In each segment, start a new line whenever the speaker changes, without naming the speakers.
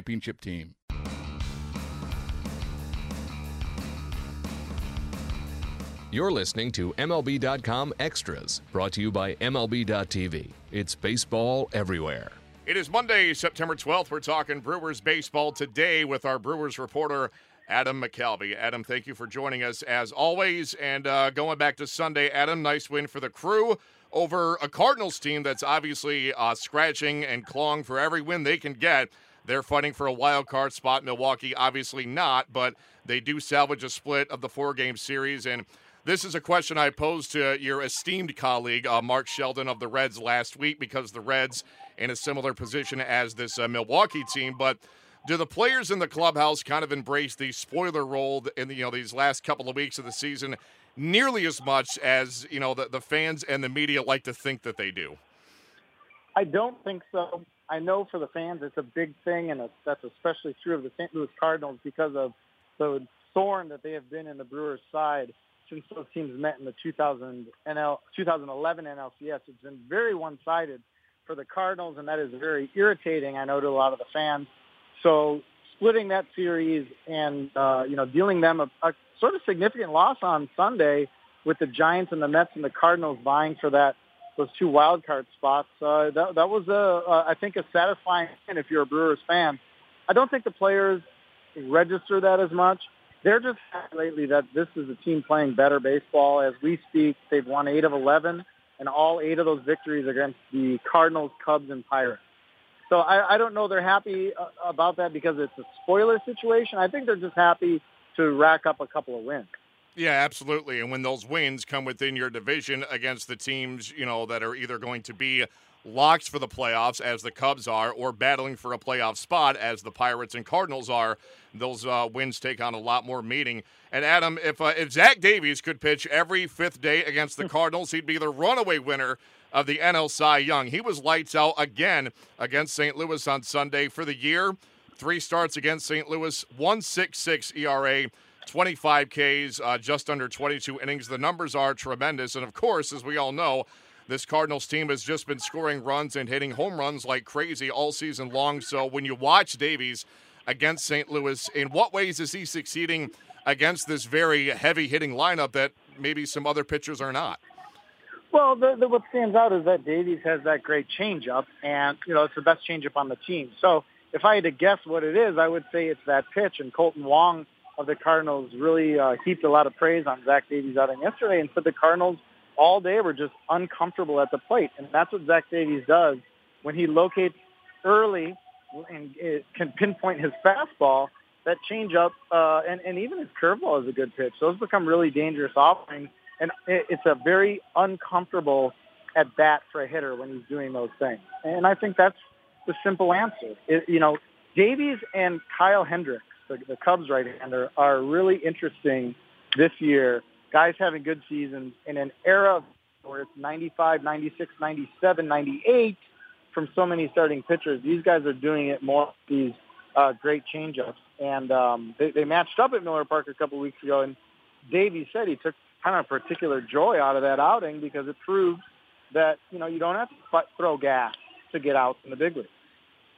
championship team.
You're listening to MLB.com Extras, brought to you by MLB.tv. It's baseball everywhere.
It is Monday, September 12th. We're talking Brewers baseball today with our Brewers reporter, Adam McCalvy. Adam, thank you for joining us as always. And uh, going back to Sunday, Adam, nice win for the crew over a Cardinals team that's obviously uh, scratching and clawing for every win they can get. They're fighting for a wild card spot. Milwaukee, obviously not, but they do salvage a split of the four game series. And this is a question I posed to your esteemed colleague, uh, Mark Sheldon of the Reds, last week because the Reds in a similar position as this uh, Milwaukee team. But do the players in the clubhouse kind of embrace the spoiler role in the, you know these last couple of weeks of the season nearly as much as you know the, the fans and the media like to think that they do?
I don't think so. I know for the fans it's a big thing, and it's, that's especially true of the St. Louis Cardinals because of the thorn that they have been in the Brewers' side since those teams met in the 2000 NL, 2011 NLCS. It's been very one-sided for the Cardinals, and that is very irritating, I know, to a lot of the fans. So splitting that series and, uh, you know, dealing them a, a sort of significant loss on Sunday with the Giants and the Mets and the Cardinals vying for that those two wild card spots. Uh, that, that was a, uh, I think, a satisfying win if you're a Brewers fan. I don't think the players register that as much. They're just lately that this is a team playing better baseball. As we speak, they've won eight of 11, and all eight of those victories against the Cardinals, Cubs, and Pirates. So I, I don't know they're happy uh, about that because it's a spoiler situation. I think they're just happy to rack up a couple of wins.
Yeah, absolutely. And when those wins come within your division against the teams, you know, that are either going to be locked for the playoffs as the Cubs are or battling for a playoff spot as the Pirates and Cardinals are, those uh, wins take on a lot more meaning. And Adam, if uh, if Zach Davies could pitch every fifth day against the Cardinals, he'd be the runaway winner of the NL Cy Young. He was lights out again against St. Louis on Sunday for the year. Three starts against St. Louis, 166 ERA, 25 Ks, uh, just under 22 innings. The numbers are tremendous. And of course, as we all know, this Cardinals team has just been scoring runs and hitting home runs like crazy all season long. So when you watch Davies against St. Louis, in what ways is he succeeding against this very heavy hitting lineup that maybe some other pitchers are not?
Well, the, the, what stands out is that Davies has that great changeup, and you know it's the best changeup on the team. So if I had to guess what it is, I would say it's that pitch. And Kolten Wong of the Cardinals really uh, heaped a lot of praise on Zach Davies outing yesterday and said the Cardinals all day were just uncomfortable at the plate. And that's what Zach Davies does when he locates early and can pinpoint his fastball, that changeup, uh, and, and even his curveball is a good pitch. Those become really dangerous offerings. And it's a very uncomfortable at bat for a hitter when he's doing those things. And I think that's the simple answer. It, you know, Davies and Kyle Hendricks, the, the Cubs right-hander, are really interesting this year. Guys having good seasons in an era where it's 95, 96, 97, 98 from so many starting pitchers. These guys are doing it more these uh, great changeups. And um, they, they matched up at Miller Park a couple weeks ago, and Davies said he took kind of particular joy out of that outing because it proves that, you know, you don't have to throw gas to get out in the big league.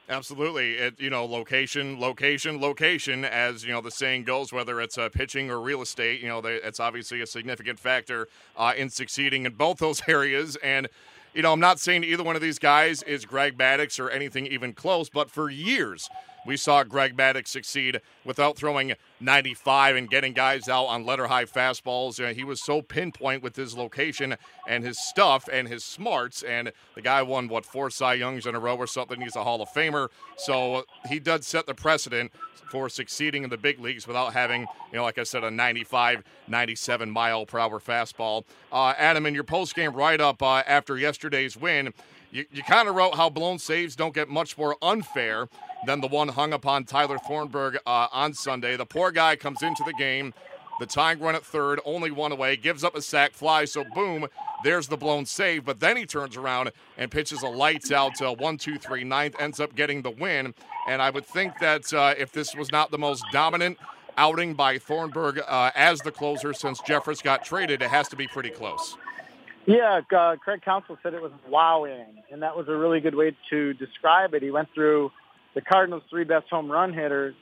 Absolutely. It, you know, location, location, location, as, you know, the saying goes, whether it's uh, pitching or real estate, you know, they, it's obviously a significant factor uh, in succeeding in both those areas. And, you know, I'm not saying either one of these guys is Greg Maddux or anything even close, but for years we saw Greg Maddux succeed without throwing 95 and getting guys out on letter high fastballs. You know, he was so pinpoint with his location and his stuff and his smarts. And the guy won, what, four Cy Youngs in a row or something. He's a Hall of Famer. So he does set the precedent for succeeding in the big leagues without having, you know, like I said, a 95, 97 mile per hour fastball. Uh, Adam, in your post game write up uh, after yesterday's win, you, you kind of wrote how blown saves don't get much more unfair than the one hung upon Tyler Thornburg uh, on Sunday. The poor guy comes into the game, the tying run at third, only one away, gives up a sac fly, so boom, there's the blown save. But then he turns around and pitches a lights out to one, two, three, ninth, ends up getting the win. And I would think that uh, if this was not the most dominant outing by Thornburg uh, as the closer since Jeffress got traded, it has to be pretty close.
Yeah, uh, Craig Counsell said it was wow inning, and that was a really good way to describe it. He went through the Cardinals' three best home run hitters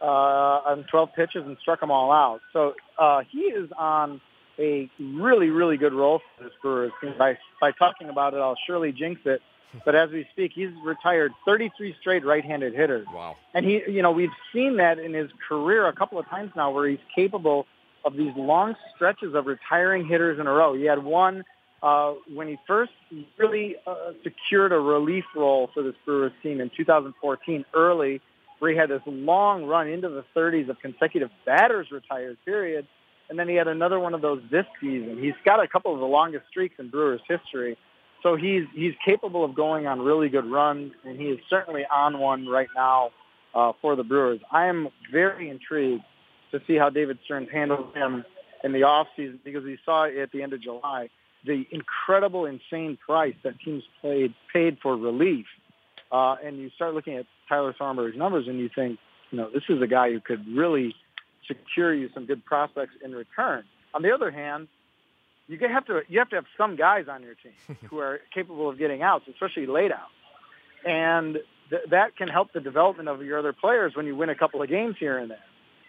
uh, on 12 pitches and struck them all out. So uh, he is on a really, really good roll for this Brewers team. By, by talking about it, I'll surely jinx it. But as we speak, he's retired 33 straight right-handed hitters.
Wow.
And he, you know, we've seen that in his career a couple of times now where he's capable of these long stretches of retiring hitters in a row. He had one uh, when he first really uh, secured a relief role for this Brewers team in 2014 early, where he had this long run into the 30s of consecutive batters retired period. And then he had another one of those this season. He's got a couple of the longest streaks in Brewers history. So he's he's capable of going on really good runs, and he is certainly on one right now uh, for the Brewers. I am very intrigued to see how David Stearns handles him in the offseason because we saw it at the end of July the incredible, insane price that teams paid paid for relief, uh, and you start looking at Tyler Thornburg's numbers, and you think, you know, this is a guy who could really secure you some good prospects in return. On the other hand, you have to you have to have some guys on your team who are capable of getting outs, especially late outs, and th- that can help the development of your other players when you win a couple of games here and there.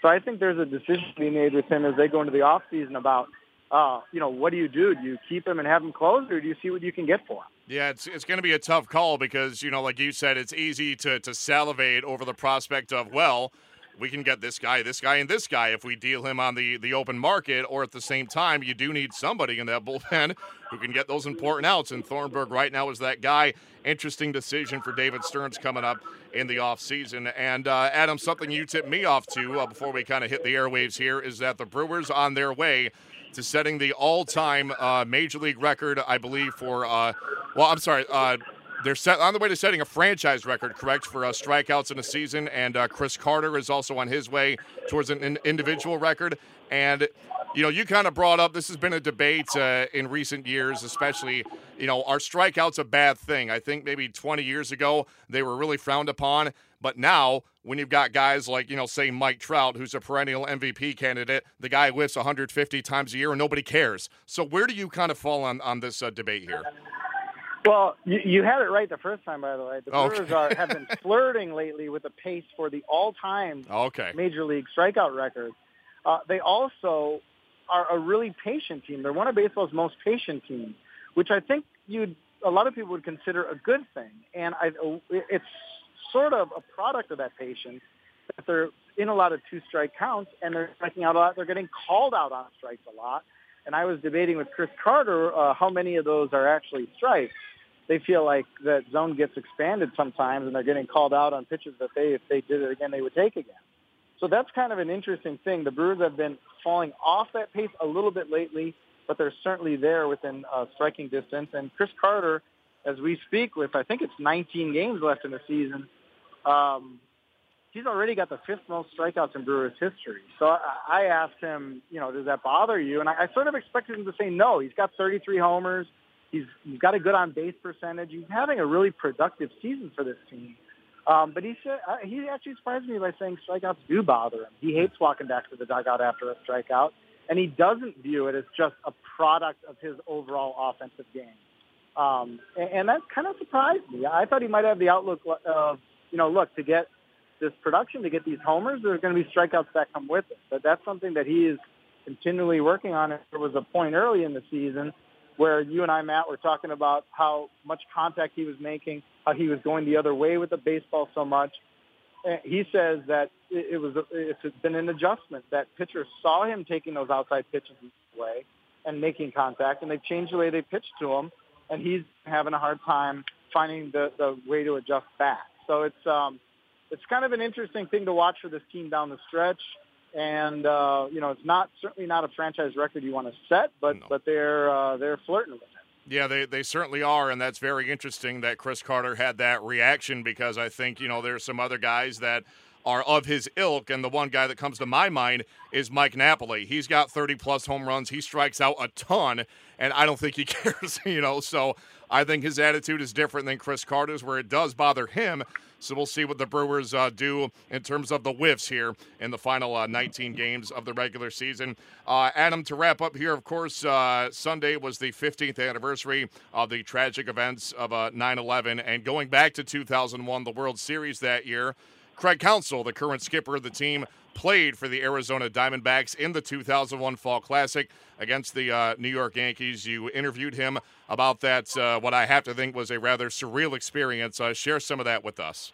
So I think there's a decision to be made with him as they go into the off season about uh, you know, what do you do? Do you keep him and have him close, or do you see what you can get for him?
Yeah, it's it's going to be a tough call because you know, like you said, it's easy to to salivate over the prospect of well, we can get this guy, this guy, and this guy if we deal him on the the open market, or at the same time, you do need somebody in that bullpen who can get those important outs. And Thornburg right now is that guy. Interesting decision for David Stearns coming up in the offseason. And uh, Adam, something you tipped me off to uh, before we kind of hit the airwaves here is that the Brewers on their way to setting the all-time uh, major league record, I believe, for uh, well, I'm sorry, uh, they're set on the way to setting a franchise record, correct, for uh, strikeouts in a season. And uh, Chris Carter is also on his way towards an individual record. And you know, you kind of brought up this has been a debate uh, in recent years, especially, you know, are strikeouts a bad thing? I think maybe 20 years ago they were really frowned upon. But now, when you've got guys like, you know, say Mike Trout, who's a perennial MVP candidate, the guy whiffs 150 times a year and nobody cares. So where do you kind of fall on, on this uh, debate here?
Well, you, you had it right the first time, by the way. The Brewers okay. are, have been flirting lately with the pace for the all-time
okay.
major league strikeout record. Uh, they also are a really patient team. They're one of baseball's most patient teams, which I think you'd a lot of people would consider a good thing. And I, it's sort of a product of that patience that they're in a lot of two-strike counts and they're striking out a lot. They're getting called out on strikes a lot. And I was debating with Chris Carter uh, how many of those are actually strikes. They feel like that zone gets expanded sometimes, and they're getting called out on pitches that they, if they did it again, they would take again. So that's kind of an interesting thing. The Brewers have been falling off that pace a little bit lately, but they're certainly there within uh, striking distance. And Chris Carter, as we speak, with I think it's 19 games left in the season, um, he's already got the fifth most strikeouts in Brewers history. So I, I asked him, you know, does that bother you? And I, I sort of expected him to say no. He's got 33 homers. He's, he's got a good on base percentage. He's having a really productive season for this team. Um, but he said uh, he actually surprised me by saying strikeouts do bother him. He hates walking back to the dugout after a strikeout, and he doesn't view it as just a product of his overall offensive game. Um, and, and that kind of surprised me. I thought he might have the outlook of you know, look, to get this production, to get these homers, there's going to be strikeouts that come with it. But that's something that he is continually working on. There was a point early in the season where you and I, Matt, were talking about how much contact he was making, how he was going the other way with the baseball so much. And he says that it was it's been an adjustment that pitchers saw him taking those outside pitches away and making contact, and they've changed the way they pitch to him, and he's having a hard time finding the, the way to adjust back. So it's um, it's kind of an interesting thing to watch for this team down the stretch and uh, you know it's not certainly not a franchise record you want to set, but no. but they're uh, they're flirting with it.
Yeah, they, they certainly are, and that's very interesting that Chris Carter had that reaction because I think you know there's some other guys that are of his ilk, and the one guy that comes to my mind is Mike Napoli. He's got 30 plus home runs. He strikes out a ton, and I don't think he cares, you know. So I think his attitude is different than Chris Carter's, where it does bother him. So we'll see what the Brewers uh, do in terms of the whiffs here in the final uh, 19 games of the regular season. Uh, Adam, to wrap up here, of course, uh, Sunday was the 15th anniversary of the tragic events of 9 uh, 11. And going back to 2001, the World Series that year, Craig Counsell, the current skipper of the team, played for the Arizona Diamondbacks in the 2001 Fall Classic against the uh, New York Yankees. You interviewed him about that, uh, what I have to think was a rather surreal experience. Uh, share some of that with us.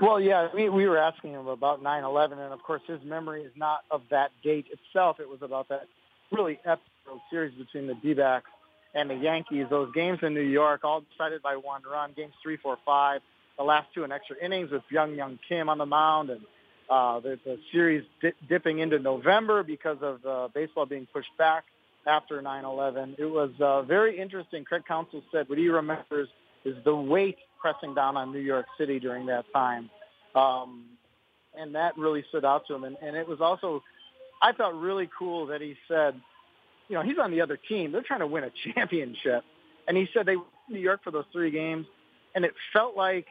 Well, yeah, we, we were asking him about 9/11, and of course, his memory is not of that date itself. It was about that really epic series between the D-backs and the Yankees. Those games in New York, all decided by one run. Games three, four, five. The last two in extra innings with Byung-Hyun Kim on the mound, and uh, the, the series di- dipping into November because of uh, baseball being pushed back after 9/11. It was uh, very interesting. Craig Counsell said what he remembers is the weight pressing down on New York City during that time, um, and that really stood out to him. And, and it was also, I thought, really cool that he said, you know, he's on the other team. They're trying to win a championship, and he said they went to New York for those three games, and it felt like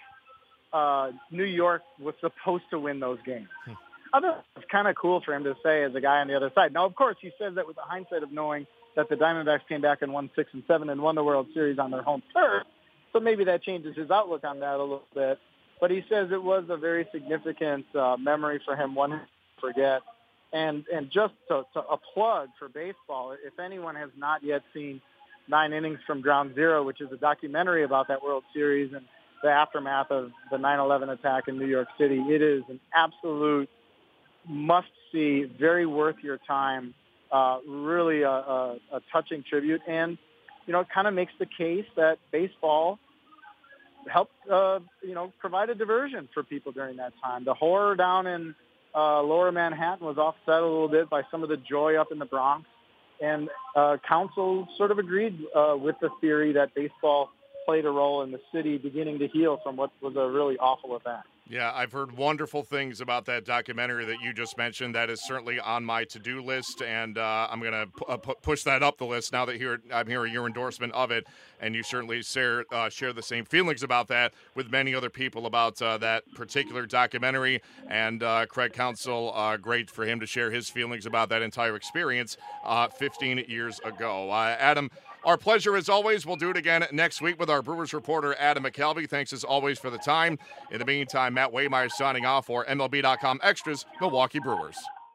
uh, New York was supposed to win those games. Hmm. I thought it's kind of cool for him to say as a guy on the other side. Now, of course, he says that with the hindsight of knowing that the Diamondbacks came back and won six and seven and won the World Series on their home turf. So maybe that changes his outlook on that a little bit. But he says it was a very significant uh, memory for him, one forget. And and just to, to a plug for baseball, if anyone has not yet seen Nine Innings from Ground Zero, which is a documentary about that World Series and the aftermath of the 9/11 attack in New York City, it is an absolute must-see, very worth your time. Uh, really a, a, a touching tribute, and you know, it kind of makes the case that baseball helped, uh, you know, provide a diversion for people during that time. The horror down in uh, lower Manhattan was offset a little bit by some of the joy up in the Bronx. And uh, Counsell sort of agreed uh, with the theory that baseball played a role in the city beginning to heal from what was a really awful event.
Yeah, I've heard wonderful things about that documentary that you just mentioned. That is certainly on my to-do list, and uh, I'm going to uh, push that up the list now that here I'm hearing your endorsement of it. And you certainly share uh, share the same feelings about that with many other people about uh, that particular documentary. And uh, Craig Counsell, uh, great for him to share his feelings about that entire experience 15 years ago. Adam. Our pleasure as always. We'll do it again next week with our Brewers reporter, Adam McCalvy. Thanks as always for the time. In the meantime, Matt Waymeyer signing off for MLB.com Extras, Milwaukee Brewers.